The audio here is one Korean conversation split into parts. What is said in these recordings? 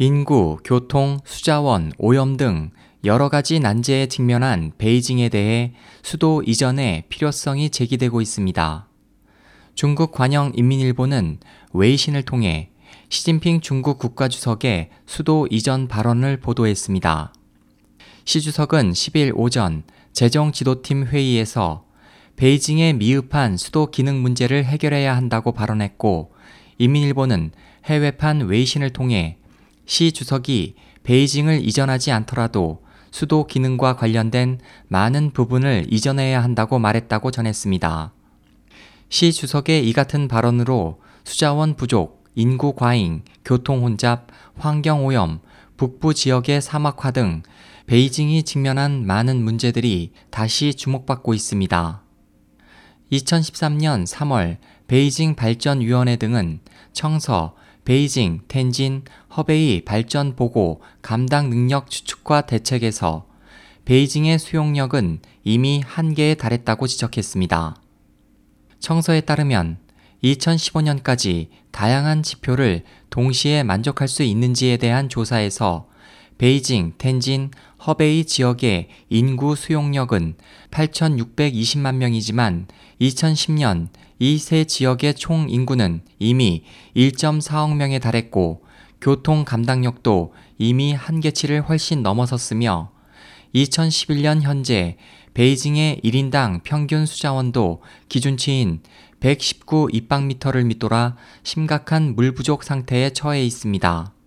인구, 교통, 수자원, 오염 등 여러 가지 난제에 직면한 베이징에 대해 수도 이전의 필요성이 제기되고 있습니다. 중국 관영 인민일보는 웨이신을 통해 시진핑 중국 국가주석의 수도 이전 발언을 보도했습니다. 시 주석은 10일 오전 재정 지도팀 회의에서 베이징의 미흡한 수도 기능 문제를 해결해야 한다고 발언했고, 인민일보는 해외판 웨이신을 통해 시 주석이 베이징을 이전하지 않더라도 수도 기능과 관련된 많은 부분을 이전해야 한다고 말했다고 전했습니다. 시 주석의 이 같은 발언으로 수자원 부족, 인구 과잉, 교통 혼잡, 환경 오염, 북부 지역의 사막화 등 베이징이 직면한 많은 문제들이 다시 주목받고 있습니다. 2013년 3월 베이징 발전위원회 등은 청서, 베이징, 텐진, 허베이 발전 보고 감당 능력 추측과 대책에서 베이징의 수용력은 이미 한계에 달했다고 지적했습니다. 청서에 따르면 2015년까지 다양한 지표를 동시에 만족할 수 있는지에 대한 조사에서 베이징, 텐진, 허베이 지역의 인구 수용력은 8,620만 명이지만 2010년 이 세 지역의 총 인구는 이미 1.4억 명에 달했고 교통 감당력도 이미 한계치를 훨씬 넘어섰으며 2011년 현재 베이징의 1인당 평균 수자원도 기준치인 119 입방미터를 밑돌아 심각한 물 부족 상태에 처해 있습니다.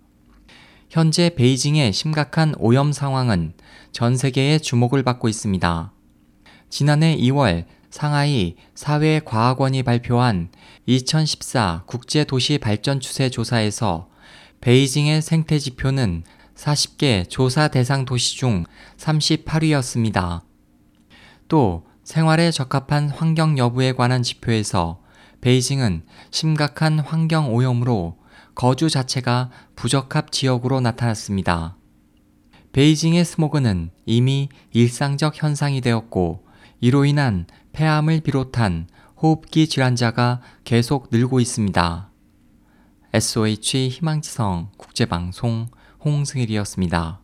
현재 베이징의 심각한 오염 상황은 전 세계의 주목을 받고 있습니다. 지난해 2월 상하이 사회과학원이 발표한 2014 국제도시 발전 추세 조사에서 베이징의 생태 지표는 40개 조사 대상 도시 중 38위였습니다. 또 생활에 적합한 환경 여부에 관한 지표에서 베이징은 심각한 환경 오염으로 거주 자체가 부적합 지역으로 나타났습니다. 베이징의 스모그는 이미 일상적 현상이 되었고 이로 인한 폐암을 비롯한 호흡기 질환자가 계속 늘고 있습니다. SOH 희망지성 국제방송 홍승일이었습니다.